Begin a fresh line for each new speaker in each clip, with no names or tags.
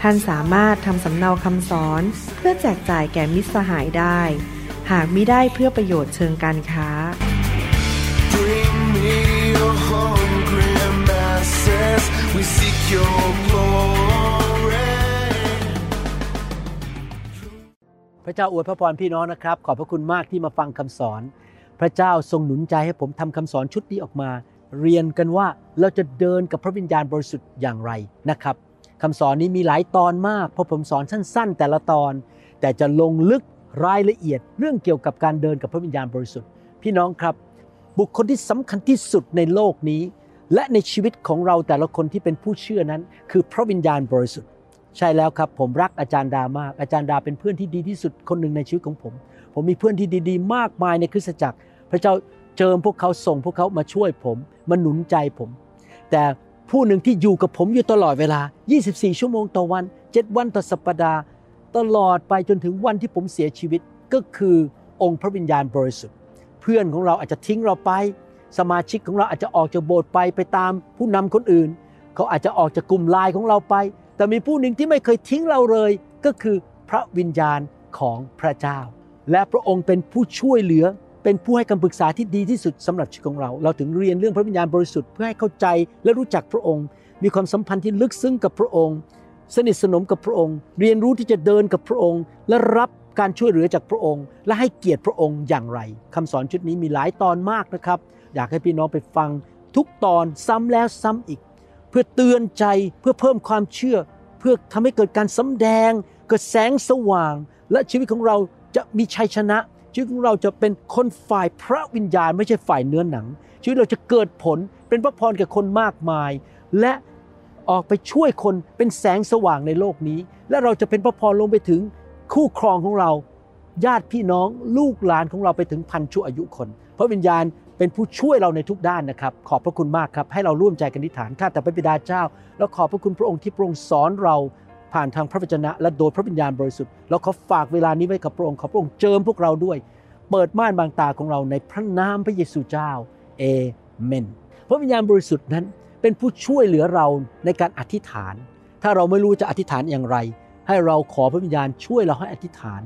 ท่านสามารถทำสำเนาคำสอนเพื่อแจกจ่ายแก่มิตรสหายได้ หากมิได้เพื่อประโยชน์เชิงการค้า
พระเจ้าอวยพระพรพี่น้องนะครับ ขอบพระคุณมากที่มาฟังคำสอน พระเจ้าทรงหนุนใจให้ผมทำคำสอนชุดนี้ออกมา เรียนกันว่าเราจะเดินกับพระวิญญาณบริสุทธิ์อย่างไรนะครับ คำสอนนี้มีหลายตอนมาก เพราะผมสอนสั้น ๆ แต่ละตอน แต่จะลงลึกรายละเอียดเรื่องเกี่ยวกับการเดินกับพระวิญญาณบริสุทธิ์ พี่น้องครับ บุคคลที่สำคัญที่สุดในโลกนี้ และในชีวิตของเราแต่ละคนที่เป็นผู้เชื่อนั้น คือพระวิญญาณบริสุทธิ์ ใช่แล้วครับผมรักอาจารย์ดามาก อาจารย์ดาเป็นเพื่อนที่ดีที่สุดคนหนึ่งในชีวิตของผม ผมมีเพื่อนที่ดีๆ มากมายในคริสตจักร พระเจ้าเจิมพวกเขาส่งพวกเขามาช่วยผมมาหนุนใจผม แต่ ผู้หนึ่งที่อยู่กับผมอยู่ตลอดเวลา 24 ชั่วโมงต่อวัน 7 วันต่อสัปดาห์ ตลอดไปจนถึงวันที่ผมเสียชีวิตก็คือองค์พระวิญญาณบริสุทธิ์ เพื่อนของเราอาจจะทิ้งเราไป สมาชิกของเราอาจจะออกจากโบสถ์ไปไปตามผู้นำคนอื่น เขาอาจจะออกจากกลุ่มไลน์ของเราไป แต่มีผู้หนึ่งที่ไม่เคยทิ้งเราเลย ก็คือพระวิญญาณของพระเจ้า และพระองค์เป็นผู้ช่วยเหลือ เป็นผู้ให้คำปรึกษาที่ดีที่สุดสำหรับชีวิตของเรา เราถึงเรียนเรื่องพระวิญญาณบริสุทธิ์เพื่อให้เข้าใจและรู้จักพระองค์ มีความสัมพันธ์ที่ลึกซึ้งกับพระองค์ สนิทสนมกับพระองค์ เรียนรู้ที่จะเดินกับพระองค์ และรับการช่วยเหลือจากพระองค์ และให้เกียรติพระองค์อย่างไรคำสอนชุดนี้มีหลายตอนมากนะครับ อยากให้พี่น้องไปฟังทุกตอนซ้ำแล้วซ้ำอีก เพื่อเตือนใจเพื่อเพิ่มความเชื่อ เพื่อทำให้เกิดการสำแดงเกิดแสงสว่าง และชีวิตของเราจะมีชัยชนะ ชีวิตของเราจะเป็นคนฝ่ายพระวิญญาณ ไม่ใช่ฝ่ายเนื้อหนัง ชีวิตเราจะเกิดผลเป็นพระพรแก่คนมากมาย และออกไปช่วยคนเป็นแสงสว่างในโลกนี้ และเราจะเป็นพระพรลงไปถึงคู่ครองของเรา ญาติพี่น้องลูกหลานของเราไปถึงพันชั่วอายุคน พระวิญญาณเป็นผู้ช่วยเราในทุกด้านนะครับ ขอบพระคุณมากครับ ให้เราร่วมใจกันอธิษฐานข้าแต่พระบิดาเจ้า แล้วขอบพระคุณพระองค์ที่พระองค์สอนเรา ผ่านทางพระวจนะและโดยพระวิญญาณบริสุทธิ์แล้วขอฝากเวลานี้ไว้กับพระองค์ขอพระองค์เจิมพวกเราด้วย เปิดม่านบางตาของเราในพระนามพระเยซูเจ้าเอเมนพระวิญญาณบริสุทธิ์นั้นเป็นผู้ช่วยเหลือเราในการอธิษฐาน ถ้าเราไม่รู้จะอธิษฐานอย่างไร ให้เราขอพระวิญญาณช่วยเราให้อธิษฐาน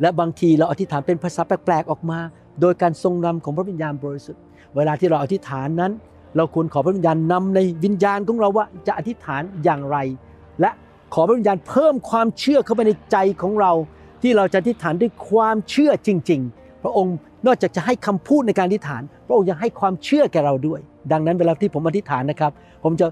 และบางทีเราอธิษฐานเป็นภาษาแปลกๆออกมา โดยการทรงนำของพระวิญญาณบริสุทธิ์ เวลาที่เราอธิษฐานนั้น เราควรขอพระวิญญาณนำในวิญญาณของเราว่าจะอธิษฐานอย่างไร และ ขอพระวิญญาณเพิ่มความเชื่อเข้าไปในใจของเรา ที่เราจะอธิษฐานด้วยความเชื่อจริง ๆ พระองค์นอกจากจะให้คำพูดในการอธิษฐาน พระองค์ยังให้ความเชื่อแก่เราด้วย ดังนั้นเวลาที่ผมอธิษฐานนะครับ ผมจะ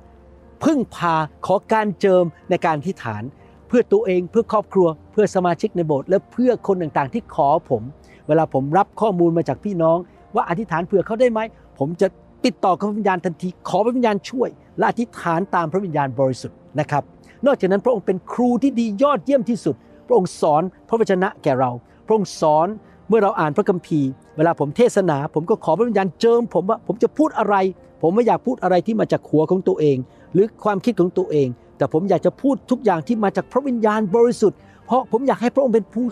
พึ่งพาขอการเจิมในการอธิษฐาน เพื่อตัวเองเพื่อครอบครัว เพื่อสมาชิกในโบสถ์และเพื่อคนต่างๆ ที่ขอผม เวลาผมรับข้อมูลมาจากพี่น้อง ว่าอธิษฐานเผื่อเขาได้ไหมผมจะติดต่อกับพระวิญญาณทันที ขอพระวิญญาณช่วย และอธิษฐานตามพระวิญญาณบริสุทธิ์นะครับ นอกจากนั้นพระองค์เป็นครูที่ดียอดเยี่ยมที่สุด พระองค์สอนพระวจนะแก่เรา พระองค์สอนเมื่อเราอ่านพระคัมภีร์ เวลาผมเทศนา ผมก็ขอพระวิญญาณเจิม ผมว่าผมจะพูดอะไร ผมไม่อยากพูดอะไรที่มาจากหัวของตัวเอง หรือความคิดของตัวเอง แต่ผมอยากจะพูดทุกอย่างที่มาจากพระวิญญาณบริสุทธิ์ เพราะผมอยากให้พระองค์เป็นผู้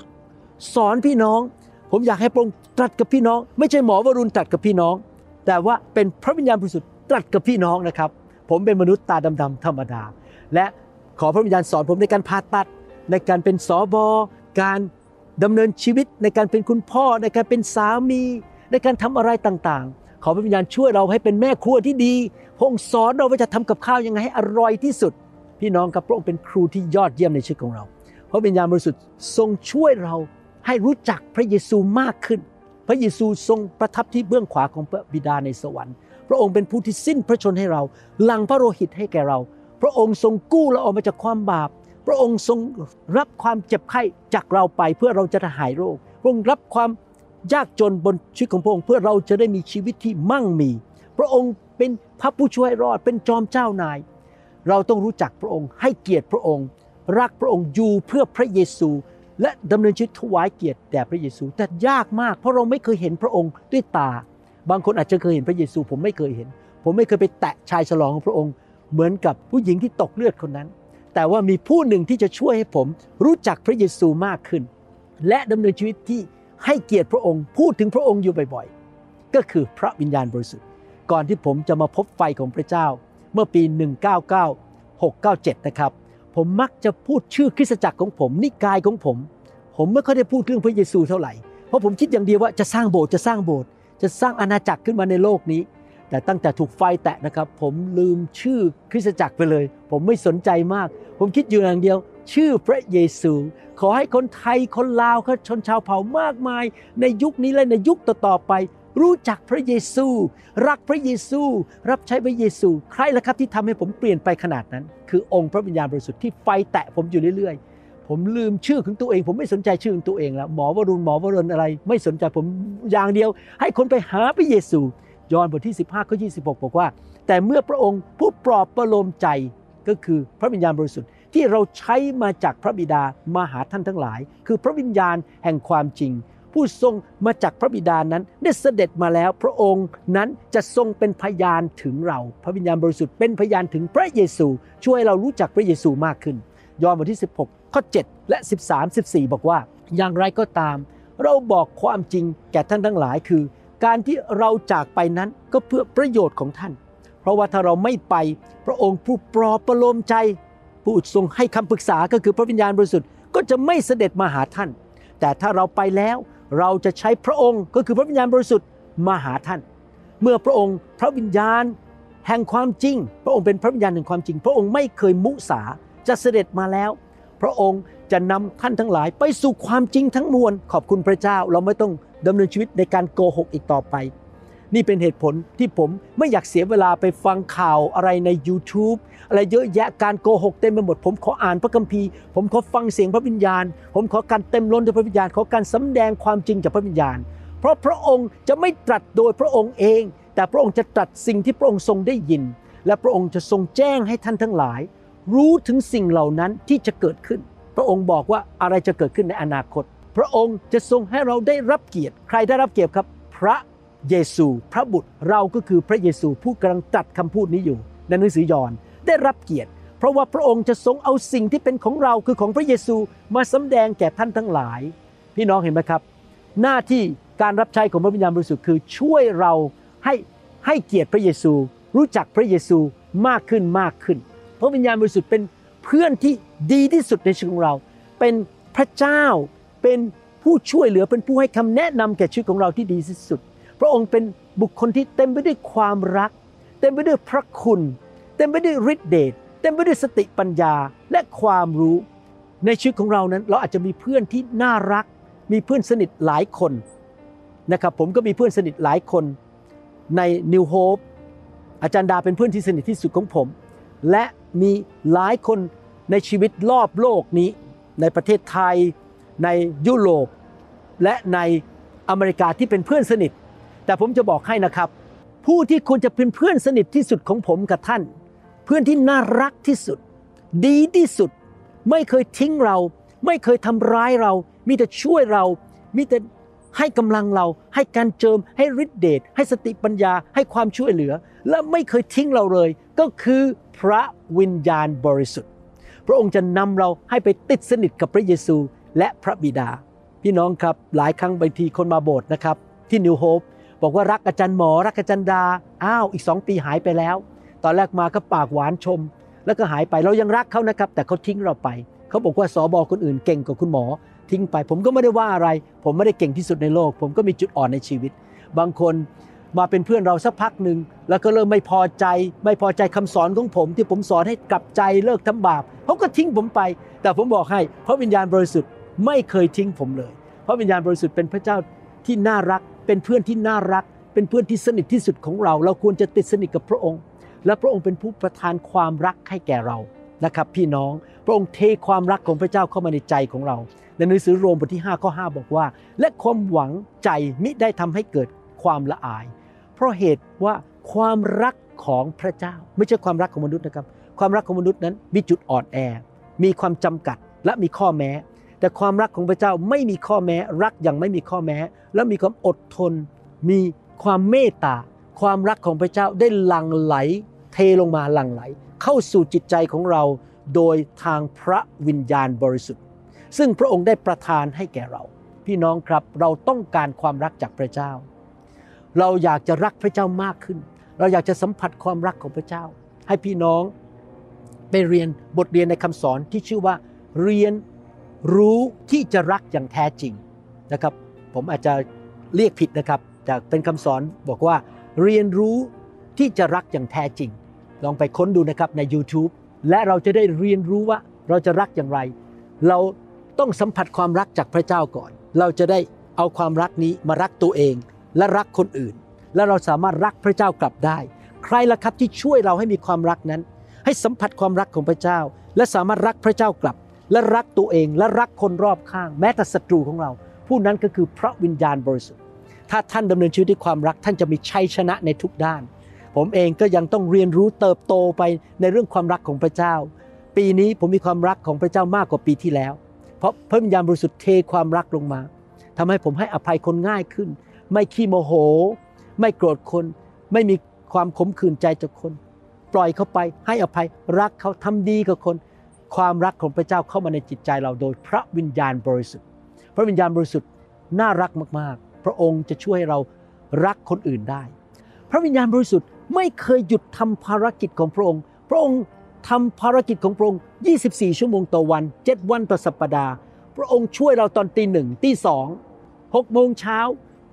สอนพี่น้อง ผมอยากให้พระองค์ตรัสกับพี่น้อง ไม่ใช่หมอวรุณตรัสกับพี่น้อง แต่ว่าเป็นพระวิญญาณบริสุทธิ์ตรัสกับพี่น้องนะครับ ผมเป็นมนุษย์ตาดำๆธรรมดา และ ขอพระวิญญาณสอนผมในการผ่าตัด ในการเป็นสอบอการดำเนินชีวิตในการเป็นคุณพ่อ ในการเป็นสามี ในการทำอะไรต่างๆ ขอพระวิญญาณช่วยเราให้เป็นแม่ครัวที่ดีพระองค์สอนเราว่าจะทำกับข้าวยังไงให้อร่อยที่สุด พี่น้องครับพระองค์เป็นครูที่ยอดเยี่ยมในชีวิตของเรา พระวิญญาณบริสุทธิ์ทรงช่วยเราให้รู้จักพระเยซูมากขึ้น พระเยซูทรงประทับที่เบื้องขวาของพระบิดาในสวรรค์ พระองค์เป็นผู้ที่สิ้นพระชนให้เราหลังพระโลหิตให้แก่เรา พระองค์ทรงกู้เราออกมาจากความบาป พระองค์ทรงรับความเจ็บไข้จากเราไปเพื่อเราจะหายโรค พระองค์รับความยากจนบนชีวิตของพระองค์เพื่อเราจะได้มีชีวิตที่มั่งมี พระองค์เป็นพระผู้ช่วยรอดเป็นจอมเจ้านาย เราต้องรู้จักพระองค์ให้เกียรติพระองค์ รักพระองค์อยู่เพื่อพระเยซู และดำเนินชีวิตถวายเกียรติแด่พระเยซู แต่ยากมาก เพราะเราไม่เคยเห็นพระองค์ด้วยตา บางคนอาจจะเคยเห็นพระเยซู ผมไม่เคยเห็น ผมไม่เคยไปแตะชายฉลองของพระองค์ เหมือนกับผู้หญิงที่ตกเลือดคนนั้น แต่ว่ามีผู้หนึ่งที่จะช่วยให้ผมรู้จักพระเยซูมากขึ้น และดำเนินชีวิตที่ให้เกียรติพระองค์ พูดถึงพระองค์อยู่บ่อยๆ ก็คือพระวิญญาณบริสุทธิ์ ก่อนที่ผมจะมาพบไฟของพระเจ้า เมื่อปี 1996-97 นะครับ ผมมักจะพูดชื่อคริสตจักรของผม นิกายของผม ผมไม่ค่อยได้พูดเรื่องพระเยซูเท่าไหร่ เพราะผมคิดอย่างเดียวว่าจะสร้างโบสถ์จะสร้างโบสถ์จะสร้างอาณาจักรขึ้นมาในโลกนี้ แต่ตั้งแต่ถูกไฟแตะนะครับ ผมลืมชื่อคริสตจักรไปเลย ผมไม่สนใจมาก ผมคิดอยู่อย่างเดียว ชื่อพระเยซู ขอให้คนไทยคนลาวคนชนชาวเผ่ามากมาย ในยุคนี้และในยุคต่อๆไป รู้จักพระเยซู รักพระเยซู รับใช้พระเยซู ใครล่ะครับที่ทำให้ผมเปลี่ยนไปขนาดนั้น คือองค์พระวิญญาณบริสุทธิ์ที่ไฟแตะผมอยู่เรื่อยๆ ผมลืมชื่อของตัวเอง ผมไม่สนใจชื่อของตัวเองแล้วหมอวรุณหมอวรุณอะไร ไม่สนใจผมอย่างเดียว ให้คนไปหาพระเยซู ยอห์นบทที่ 15ข้อ26 บอกว่า แต่เมื่อพระองค์ผู้ปลอบประโลมใจก็คือพระวิญญาณบริสุทธิ์ที่เราใช้มาจากพระบิดามาหาท่านทั้งหลาย คือพระวิญญาณแห่งความจริง ผู้ทรงมาจากพระบิดานั้นได้เสด็จมาแล้ว พระองค์นั้นจะทรงเป็นพยานถึงเรา พระวิญญาณบริสุทธิ์เป็นพยานถึงพระเยซู ช่วยเรารู้จักพระเยซูมากขึ้น ยอห์นบทที่ 16 ข้อ 7 และ 13 14 บอกว่า อย่างไรก็ตาม เราบอกความจริงแก่ท่านทั้งหลายคือ การที่เราจากไปนั้นก็เพื่อประโยชน์ของท่าน เพราะว่าถ้าเราไม่ไปพระองค์ผู้ปลอบประโลมใจ ผู้ทรงให้คำปรึกษาก็คือพระวิญญาณบริสุทธิ์ก็จะไม่เสด็จมาหาท่าน แต่ถ้าเราไปแล้วเราจะใช้พระองค์ก็คือพระวิญญาณบริสุทธิ์มาหาท่าน เมื่อพระองค์พระวิญญาณ แห่งความจริง พระองค์เป็นพระวิญญาณแห่งความจริง พระองค์ไม่เคยมุสาจะเสด็จมาแล้ว พระองค์ จะนำท่านทั้งหลายไปสู่ความจริงทั้งมวล ขอบคุณพระเจ้าเราไม่ต้องดำเนินชีวิตในการโกหกอีกต่อไป นี่เป็นเหตุผลที่ผมไม่อยากเสียเวลาไปฟังข่าวอะไรใน YouTube อะไรเยอะแยะการโกหกเต็มไปหมด ผมขออ่านพระคัมภีร์ ผมขอฟังเสียงพระวิญญาณ ผมขอการเต็มล้นด้วยพระวิญญาณ ขอการสำแดงความจริงจากพระวิญญาณ เพราะพระองค์จะไม่ตรัสโดยพระองค์เอง แต่พระองค์จะตรัสสิ่งที่พระองค์ทรงได้ยิน และพระองค์จะทรงแจ้งให้ท่านทั้งหลาย รู้ถึงสิ่งเหล่านั้นที่จะเกิดขึ้น ระองค์บอกว่าอะไรจะเกิดขึ้นในอนาคต พระองค์จะทรงให้เราได้รับเกียรติ ใครได้รับเกียรติครับ พระเยซู พระบุตรเราก็คือพระเยซูผู้กำลังตรัสคำพูดนี้อยู่ ในหนังสือยอห์นได้รับเกียรติ เพราะว่าพระองค์จะทรงเอาสิ่งที่เป็นของเราคือของพระเยซูมาสำแดงแก่ท่านทั้งหลาย พี่น้องเห็นไหมครับ หน้าที่การรับใช้ของพระวิญญาณบริสุทธิ์คือช่วยเราให้ให้เกียรติพระเยซู รู้จักพระเยซูมากขึ้นมากขึ้น พระวิญญาณบริสุทธิ์เป็นเพื่อนที่ ดีที่สุดในชีวิตของเรา เป็นพระเจ้าเป็นผู้ช่วยเหลือเป็นผู้ให้คำแนะนำแก่ชีวิตของเราที่ดีที่สุด พระองค์เป็นบุคคลที่เต็มไปด้วยความรัก เต็มไปด้วยพระคุณ เต็มไปด้วยฤทธิเดชเต็มไปด้วยสติปัญญาและความรู้ ในชีวิตของเรานั้น เราอาจจะมีเพื่อนที่น่ารัก มีเพื่อนสนิทหลายคนนะครับผมก็มีเพื่อนสนิทหลายคนใน New Hope อาจารย์ดาเป็นเพื่อนที่สนิทที่สุดของผม และมีหลายคน ในชีวิตรอบโลกนี้ ในประเทศไทย ในยุโรป และในอเมริกาที่เป็นเพื่อนสนิท แต่ผมจะบอกให้นะครับ ผู้ที่ควรจะเป็นเพื่อนสนิทที่สุดของผมกับท่าน เพื่อนที่น่ารักที่สุด ดีที่สุด ไม่เคยทิ้งเรา ไม่เคยทำร้ายเรา มีแต่ช่วยเรา มีแต่ให้กำลังเรา ให้การเจิม ให้ฤทธิเดช ให้สติปัญญา ให้ความช่วยเหลือ และไม่เคยทิ้งเราเลย ก็คือพระวิญญาณบริสุทธิ์ พระองค์จะนำเราให้ไปติดสนิทกับพระเยซูและพระบิดา พี่น้องครับหลายครั้งบางทีคนมาโบสถ์นะครับ ที่นิวโฮปบอกว่ารักอาจารย์หมอรักอาจารย์ดาอ้าวอีกสองปีหายไปแล้ว ตอนแรกมาก็ปากหวานชม แล้วก็หายไปเรายังรักเขานะครับ แต่เขาทิ้งเราไป เขาบอกว่าสอบอคนอื่นเก่งกว่าคุณหมอ ทิ้งไป ผมก็ไม่ได้ว่าอะไร ผมไม่ได้เก่งที่สุดในโลก ผมก็มีจุดอ่อนในชีวิต บางคน มาเป็นเพื่อนเราสักพักหนึ่งแล้วก็เริ่มไม่พอใจ ไม่พอใจคำสอนของผม ที่ผมสอนให้กลับใจเลิกทำบาปเขาก็ทิ้งผมไป แต่ผมบอกให้พระวิญญาณบริสุทธิ์ไม่เคยทิ้งผมเลย พระวิญญาณบริสุทธิ์เป็นพระเจ้าที่น่ารัก เป็นเพื่อนที่น่ารัก เป็นเพื่อนที่สนิทที่สุดของเรา เราควรจะติดสนิทกับพระองค์ และพระองค์เป็นผู้ประทานความรักให้แก่เรานะครับ พี่น้องพระองค์เทความรักของพระเจ้าเข้ามาในใจของเราในหนังสือโรมบทที่5ข้อ5บอกว่า และความหวังใจมิได้ทำให้เกิดความละอาย เพราะเหตุว่าความรักของพระเจ้า ไม่ใช่ความรักของมนุษย์นะครับ ความรักของมนุษย์นั้นมีจุดอ่อนแอ มีความจำกัดและมีข้อแม้ แต่ความรักของพระเจ้าไม่มีข้อแม้ รักอย่างไม่มีข้อแม้ และมีความอดทน มีความเมตตา ความรักของพระเจ้าได้หลั่งไหล เทลงมาหลั่งไหล เข้าสู่จิตใจของเราโดยทางพระวิญญาณบริสุทธิ์ ซึ่งพระองค์ได้ประทานให้แก่เรา พี่น้องครับเราต้องการความรักจากพระเจ้า เราอยากจะรักพระเจ้ามากขึ้น เราอยากจะสัมผัสความรักของพระเจ้า ให้พี่น้องไปเรียนบทเรียนในคำสอนที่ชื่อว่าเรียนรู้ที่จะรักอย่างแท้จริงนะครับ ผมอาจจะเรียกผิดนะครับแต่เป็นคำสอนบอกว่า เรียนรู้ที่จะรักอย่างแท้จริง ลองไปค้นดูนะครับใน YouTube และเราจะได้เรียนรู้ว่าเราจะรักอย่างไร เราต้องสัมผัสความรักจากพระเจ้าก่อน เราจะได้เอาความรักนี้มารักตัวเอง และรักคนอื่น และเราสามารถรักพระเจ้ากลับได้ ใครล่ะครับที่ช่วยเราให้มีความรักนั้น ให้สัมผัสความรักของพระเจ้า และสามารถรักพระเจ้ากลับ และรักตัวเองและรักคนรอบข้าง แม้แต่ศัตรูของเรา ผู้นั้นก็คือพระวิญญาณบริสุทธิ์ถ้าท่านดำเนินชีวิตด้วยความรักท่านจะมีชัยชนะในทุกด้าน ผมเองก็ยังต้องเรียนรู้เติบโตไปในเรื่องความรักของพระเจ้า ปีนี้ผมมีความรักของพระเจ้ามากกว่าปีที่แล้ว เพราะพระวิญญาณบริสุทธิ์เทความรักลงมาทำให้ผมให้อภัยคนง่ายขึ้น ไม่ขี้โมโห ไม่โกรธคน ไม่มีความขมขื่นใจจากคน ปล่อยเขาไปให้อภัยรักเขาทำดีกับคน ความรักของพระเจ้าเข้ามาในจิตใจเราโดยพระวิญญาณบริสุทธิ์ พระวิญญาณบริสุทธิ์น่ารักมากๆ พระองค์จะช่วยให้เรารักคนอื่นได้ พระวิญญาณบริสุทธิ์ไม่เคยหยุดทำภารกิจของพระองค์ พระองค์ทำภารกิจของพระองค์ 24 ชั่วโมงต่อวัน 7 วันต่อสัปดาห์ พระองค์ช่วยเราตอนตีหนึ่งตีสองหกโมงเช้า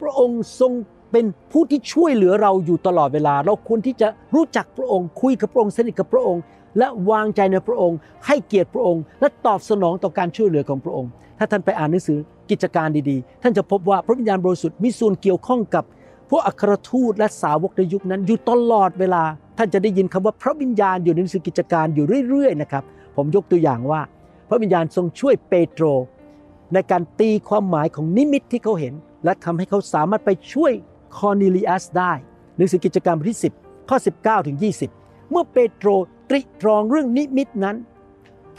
พระองค์ทรงเป็นผู้ที่ช่วยเหลือเราอยู่ตลอดเวลา เราควรที่จะรู้จักพระองค์ คุยกับพระองค์สนิทกับพระองค์ และวางใจในพระองค์ ให้เกียรติพระองค์ และตอบสนองต่อการช่วยเหลือของพระองค์ ถ้าท่านไปอ่านหนังสือกิจการดีๆ ท่านจะพบว่าพระวิญญาณบริสุทธิ์มีส่วนเกี่ยวข้องกับพวกอัครทูตและสาวกในยุคนั้นอยู่ตลอดเวลา ท่านจะได้ยินคำว่าพระวิญญาณอยู่ในหนังสือกิจการอยู่เรื่อยๆนะครับผมยกตัวอย่างว่า พระวิญญาณทรงช่วยเปโตร ในการตีความหมายของนิมิตที่เขาเห็น และทำให้เขาสามารถไปช่วยคอร์เนลิอัสได้หนังสือกิจการบทที่ 10 ข้อ 19 ถึง 20 เมื่อเปโตรตริตรองเรื่องนิมิตนั้น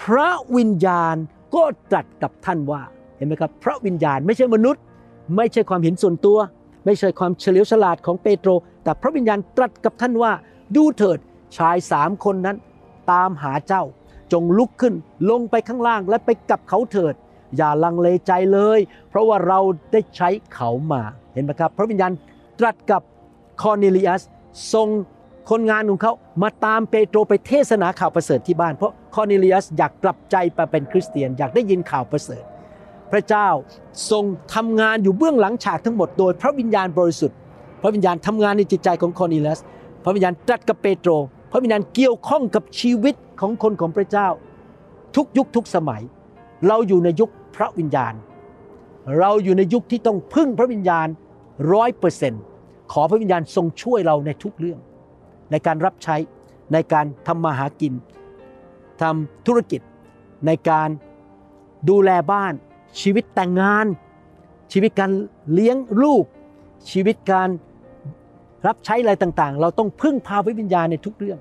พระวิญญาณก็ตรัสกับท่านว่าเห็นไหมครับ พระวิญญาณไม่ใช่มนุษย์ ไม่ใช่ความเห็นส่วนตัว ไม่ใช่ความเฉลียวฉลาดของเปโตร แต่พระวิญญาณตรัสกับท่านว่า ดูเถิดชายสามคนนั้น ตามหาเจ้า จงลุกขึ้นลงไปข้างล่างและไปกับเขาเถิด อย่าลังเลใจเลย เพราะว่าเราได้ใช้เขามาเห็นไหมครับ พระวิญญาณตรัสกับคอร์เนลิอัสส่งคนงานของเขามาตามเปโตรไปเทศนาข่าวประเสริฐที่บ้าน เพราะคอร์เนลิอัสอยากกลับใจไปเป็นคริสเตียน อยากได้ยินข่าวประเสริฐ พระเจ้าทรงทำงานอยู่เบื้องหลังฉากทั้งหมดโดยพระวิญญาณบริสุทธิ์ พระวิญญาณทำงานในจิตใจของคอร์เนลิอัสพระวิญญาณตรัสกับเปโตร พระวิญญาณเกี่ยวข้องกับชีวิตของคนของพระเจ้า ทุกยุคทุกสมัย เราอยู่ในยุค พระวิญญาณ เราอยู่ในยุคที่ต้องพึ่งพระวิญญาณร้อยเปอร์เซ็นต์ขอพระวิญญาณทรงช่วยเราในทุกเรื่อง ในการรับใช้ในการทำมาหากินทำธุรกิจ ในการดูแลบ้าน ชีวิตแต่งงาน ชีวิตการเลี้ยงลูก ชีวิตการรับใช้อะไรต่างๆ เราต้องพึ่งพาพระวิญญาณในทุกเรื่อง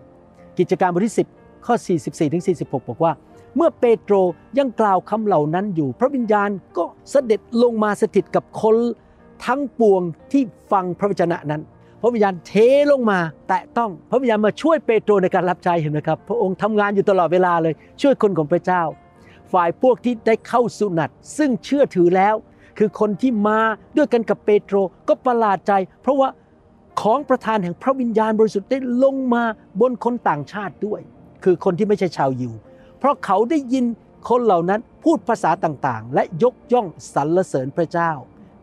กิจการบทที่10ข้อ 44ถึง46 บอกว่า เมื่อเปโตรยังกล่าวคำเหล่านั้นอยู่ พระวิญญาณก็เสด็จลงมาสถิตกับคนทั้งปวงที่ฟังพระวจนะนั้น พระวิญญาณเทลงมา แตะต้องพระวิญญาณมาช่วยเปโตรในการรับใช้เห็นไหมครับ พระองค์ทำงานอยู่ตลอดเวลาเลย ช่วยคนของพระเจ้า ฝ่ายพวกที่ได้เข้าสุนัตซึ่งเชื่อถือแล้ว คือคนที่มาด้วยกันกับเปโตรก็ประหลาดใจ เพราะว่าของประทานแห่งพระวิญญาณบริสุทธิ์ได้ลงมาบนคนต่างชาติด้วย คือคนที่ไม่ใช่ชาวยิว ราะเขาได้ยินคนเหล่านั้นพูดภาษาต่างๆ และยกย่องสรรเสริญพระเจ้า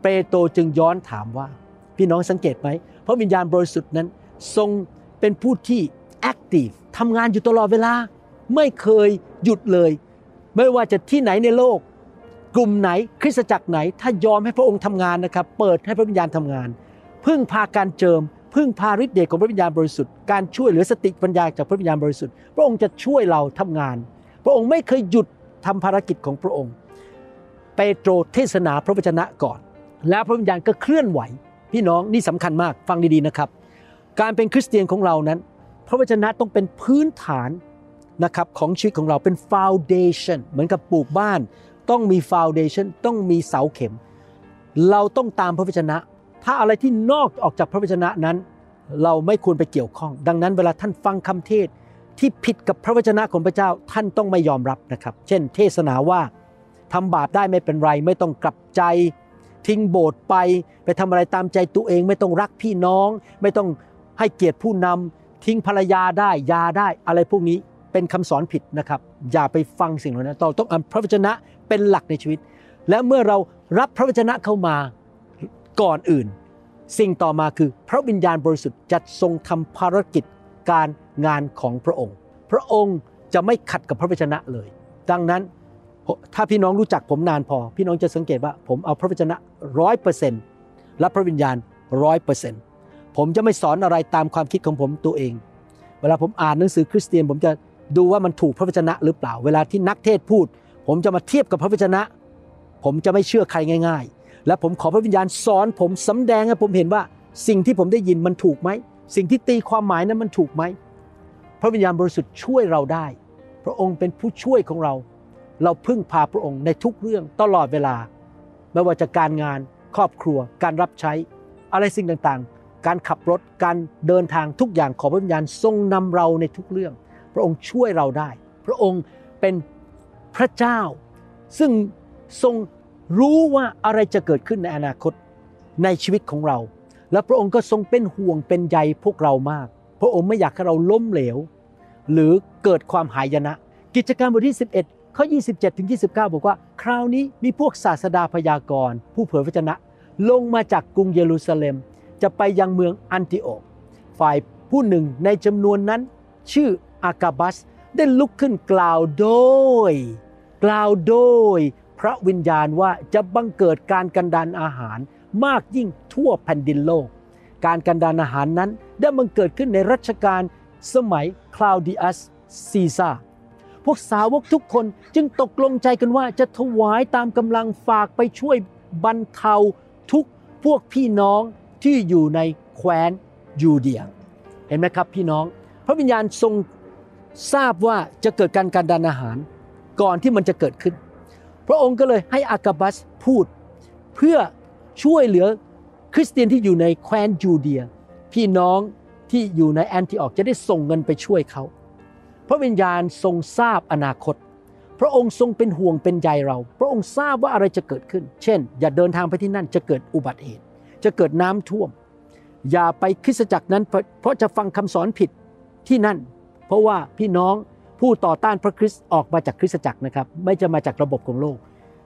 เปโตรจึงย้อนถามว่า พี่น้องสังเกตไหมพระวิญญาณบริสุทธิ์นั้น ทรงเป็นผู้ที่แอคทีฟทำงานอยู่ตลอดเวลา ไม่เคยหยุดเลย ไม่ว่าจะที่ไหนในโลก กลุ่มไหนคริสตจักรไหน ถ้ายอมให้พระองค์ทำงานนะครับ เปิดให้พระวิญญาณทำงาน พึ่งพาการเจิม พึ่งพาฤทธิ์เดชของพระวิญญาณบริสุทธิ์การช่วยเหลือสติปัญญาจากพระวิญญาณบริสุทธิ์พระองค์จะช่วยเราทำงาน พระองค์ไม่เคยหยุดทำภารกิจของพระองค์ เปโตรเทศนาพระวจนะก่อน แล้วพระวิญญาณก็เคลื่อนไหว พี่น้องนี่สำคัญมากฟังดีๆนะครับ การเป็นคริสเตียนของเรานั้น พระวจนะต้องเป็นพื้นฐานนะครับของชีวิตของเราเป็น foundation เหมือนกับปลูกบ้าน ต้องมีฟาวเดชันต้องมีเสาเข็ม เราต้องตามพระวจนะ ถ้าอะไรที่นอกออกจากพระวจนะนั้น เราไม่ควรไปเกี่ยวข้อง ดังนั้นเวลาท่านฟังคำเทศ ที่ผิดกับพระวจนะของพระเจ้าท่านต้องไม่ยอมรับนะครับ เช่น เทศนาว่าทำบาปได้ไม่เป็นไร ไม่ต้องกลับใจทิ้งโบสถ์ไป ไปทำอะไรตามใจตัวเอง ไม่ต้องรักพี่น้อง ไม่ต้องให้เกียรติผู้นำทิ้งภรรยาได้ยาได้ อะไรพวกนี้เป็นคำสอนผิดนะครับ อย่าไปฟังสิ่งเหล่านั้นเราต้องเอานพระวจนะเป็นหลักในชีวิต และเมื่อเรารับพระวจนะเข้ามาก่อนอื่น สิ่งต่อมาคือพระวิญญาณบริสุทธิ์จะทรงทำภารกิจ การงานของพระองค์ พระองค์จะไม่ขัดกับพระวจนะเลย ดังนั้นถ้าพี่น้องรู้จักผมนานพอ พี่น้องจะสังเกตว่าผมเอาพระวจนะร้อยเปอร์เซ็นต์และพระวิญญาณร้อยเปอร์เซ็นต์ผมจะไม่สอนอะไรตามความคิดของผมตัวเอง เวลาผมอ่านหนังสือคริสเตียน ผมจะดูว่ามันถูกพระวจนะหรือเปล่า เวลาที่นักเทศพูด ผมจะมาเทียบกับพระวจนะ ผมจะไม่เชื่อใครง่าย ๆ และผมขอพระวิญญาณสอนผมสำแดงให้ผมเห็นว่าสิ่งที่ผมได้ยินมันถูกไหม สิ่งที่ตีความหมายนั้นมันถูกไหม พระวิญญาณบริสุทธิ์ช่วยเราได้ พระองค์เป็นผู้ช่วยของเรา เราพึ่งพาพระองค์ในทุกเรื่องตลอดเวลา ไม่ว่าจะการงาน ครอบครัว การรับใช้ อะไรสิ่งต่างๆ การขับรถ การเดินทางทุกอย่างขอพระวิญญาณทรงนำเราในทุกเรื่อง พระองค์ช่วยเราได้ พระองค์เป็นพระเจ้า ซึ่งทรงรู้ว่าอะไรจะเกิดขึ้นในอนาคตในชีวิตของเรา และพระองค์ก็ทรงเป็นห่วงเป็นใยพวกเรามาก พระองค์ไม่อยากให้เราล้มเหลว หรือเกิดความหายนะ กิจการบทที่ 11 ข้อ 27ถึง29 บอกว่า คราวนี้มีพวกศาสดาพยากรณ์ผู้เผยพระชนะ ลงมาจากกรุงเยรูซาเล็ม จะไปยังเมืองอันติโอกฝ่ายผู้หนึ่งในจำนวนนั้น ชื่ออากาบัสได้ลุกขึ้นกล่าวโดย กล่าวโดย พระวิญญาณว่าจะบังเกิดการกันดานอาหาร มากยิ่งทั่วแผ่นดินโลก การกันดานอาหารนั้นได้บังเกิดขึ้นในรัชกาลสมัยคลาวดิอัสซีซาพวกสาวกทุกคนจึงตกลงใจกันว่าจะถวายตามกำลังฝากไปช่วยบรรเทาทุกพวกพี่น้องที่อยู่ในแคว้นยูเดีย เห็นไหมครับพี่น้อง พระวิญญาณทรงทราบว่าจะเกิดการการดานอาหารก่อนที่มันจะเกิดขึ้น พระองค์ก็เลยให้อากาบัสพูด เพื่อ ช่วยเหลือคริสเตียนที่อยู่ในแคว้นยูเดีย พี่น้องที่อยู่ในแอนติออกจะได้ส่งเงินไปช่วยเขาพระวิญญาณทรงทราบอนาคต พระองค์ทรงเป็นห่วงเป็นใยเรา พระองค์ทราบว่าอะไรจะเกิดขึ้น เช่น อย่าเดินทางไปที่นั่นจะเกิดอุบัติเหตุ จะเกิดน้ำท่วม อย่าไปคริสตจักรนั้น เพราะเพราะจะฟังคำสอนผิดที่นั่น เพราะว่าพี่น้องผู้ต่อต้านพระคริสต์ออกมาจากคริสตจักรนะครับ ไม่จะมาจากระบบของโลก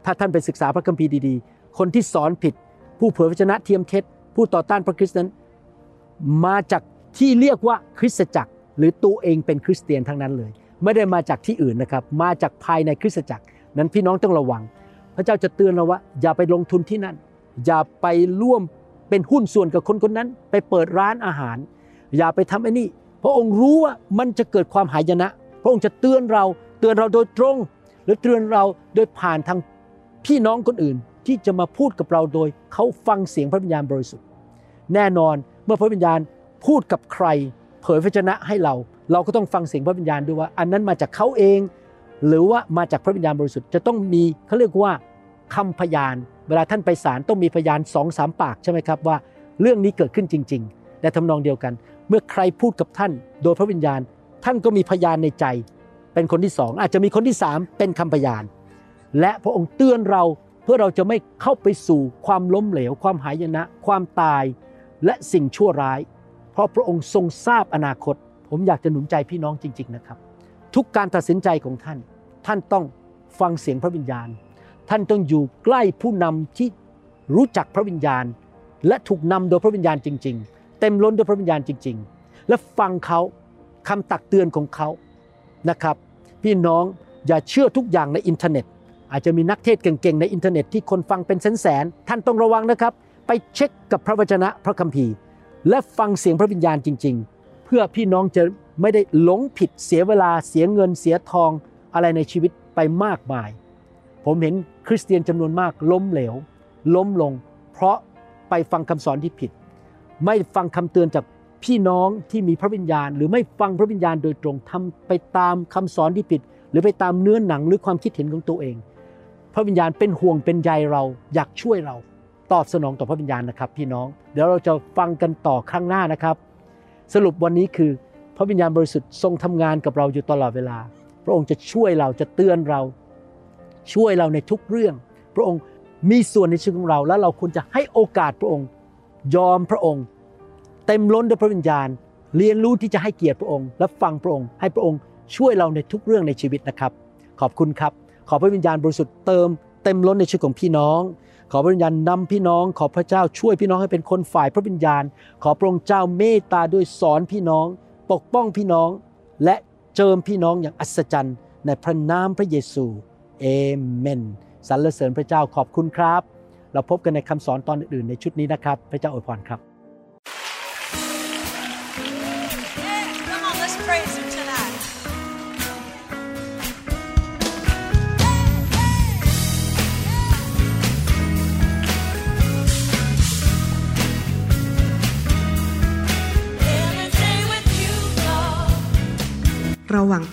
ถ้าท่านไปศึกษาพระคัมภีร์ดีๆ คนที่สอนผิด ผู้เผยพระชนะเทียมเท็จ ผู้ต่อต้านพระคริสต์นั้น มาจากที่เรียกว่าคริสตจักร หรือตัวเองเป็นคริสเตียนทั้งนั้นเลย ไม่ได้มาจากที่อื่นนะครับ มาจากภายในคริสตจักร นั้นพี่น้องต้องระวัง พระเจ้าจะเตือนเราว่า อย่าไปลงทุนที่นั่น อย่าไปร่วมเป็นหุ้นส่วนกับคนคนนั้น ไปเปิดร้านอาหาร อย่าไปทำไอ้นี่พระองค์รู้ว่ามันจะเกิดความหายนะ พระองค์จะเตือนเราเตือนเราโดยตรง หรือเตือนเราโดยผ่านทางพี่น้องคนอื่น ที่จะมาพูดกับเราโดยเขาฟังเสียงพระวิญญาณบริสุทธิ์ แน่นอนเมื่อพระวิญญาณพูดกับใคร เผยพระชนะให้เรา เราก็ต้องฟังเสียงพระวิญญาณด้วยว่า อันนั้นมาจากเขาเอง หรือว่ามาจากพระวิญญาณบริสุทธิ์จะต้องมีเขาเรียกว่าคำพยาน เวลาท่านไปศาลต้องมีพยานสองสามปากใช่ไหมครับว่าเรื่องนี้เกิดขึ้นจริงๆในทำนองเดียวกัน เมื่อใครพูดกับท่าน โดยพระวิญญาณ ท่านก็มีพยานในใจ เป็นคนที่สองอาจจะมีคนที่สามเป็นคำพยาน และพระองค์เตือนเรา เพื่อเราจะไม่เข้าไปสู่ความล้มเหลว ความหายนะ ความตายและสิ่งชั่วร้าย เพราะพระองค์ทรงทราบอนาคต ผมอยากจะหนุนใจพี่น้องจริง ๆนะครับ ทุกการตัดสินใจของท่าน ท่านต้องฟังเสียงพระวิญญาณ ท่านต้องอยู่ใกล้ผู้นำที่รู้จักพระวิญญาณ และถูกนำโดยพระวิญญาณจริง ๆ เต็มล้นด้วยพระวิญญาณจริง ๆ และฟังเขาคำตักเตือนของเขานะครับ พี่น้องอย่าเชื่อทุกอย่างในอินเทอร์เน็ต อาจจะมีนักเทศน์เก่งๆ ในอินเทอร์เน็ตที่คนฟังเป็นแสนๆ ท่านต้องระวังนะครับ ไปเช็คกับพระวจนะพระคัมภีร์ และฟังเสียงพระวิญญาณจริง ๆ เพื่อพี่น้องจะไม่ได้หลงผิดเสียเวลาเสียเงินเสียทองอะไรในชีวิตไปมากมาย ผมเห็นคริสเตียนจำนวนมากล้มเหลว ล้มลง เพราะไปฟังคำสอนที่ผิด ไม่ฟังคำเตือนจากพี่น้องที่มีพระวิญญาณ หรือไม่ฟังพระวิญญาณโดยตรงทำไปตามคำสอนที่ผิด หรือไปตามเนื้อหนังหรือความคิดเห็นของตัวเอง พระวิญญาณเป็นห่วงเป็นใยเราอยากช่วยเรา ตอบสนองต่อพระวิญญาณนะครับ พี่น้อง เดี๋ยวเราจะฟังกันต่อครั้งหน้านะครับ สรุปวันนี้คือพระวิญญาณบริสุทธิ์ทรงทำงานกับเราอยู่ตลอดเวลา พระองค์จะช่วยเราจะเตือนเรา ช่วยเราในทุกเรื่อง พระองค์มีส่วนในชีวิตของเรา และเราควรจะให้โอกาสพระองค์ ยอมพระองค์ เต็มล้นด้วยพระวิญญาณ เรียนรู้ที่จะให้เกียรติพระองค์ และฟังพระองค์ ให้พระองค์ช่วยเราในทุกเรื่องในชีวิตนะครับ ขอบคุณครับ ขอพระวิญญาณบริสุทธิ์เติมเต็มล้นในชีวิตของพี่น้อง ขอพระวิญญาณนำพี่น้อง ขอพระเจ้าช่วยพี่น้องให้เป็นคนฝ่ายพระวิญญาณ ขอพระองค์เจ้าเมตตาด้วยสอนพี่น้อง ปกป้องพี่น้อง และเจิมพี่น้องอย่างอัศจรรย์ ในพระนามพระเยซูเอเมนสรรเสริญพระเจ้าขอบคุณครับ เราพบกันในคำสอนตอนอื่นๆในชุดนี้นะครับ พระเจ้าอวยพรครับ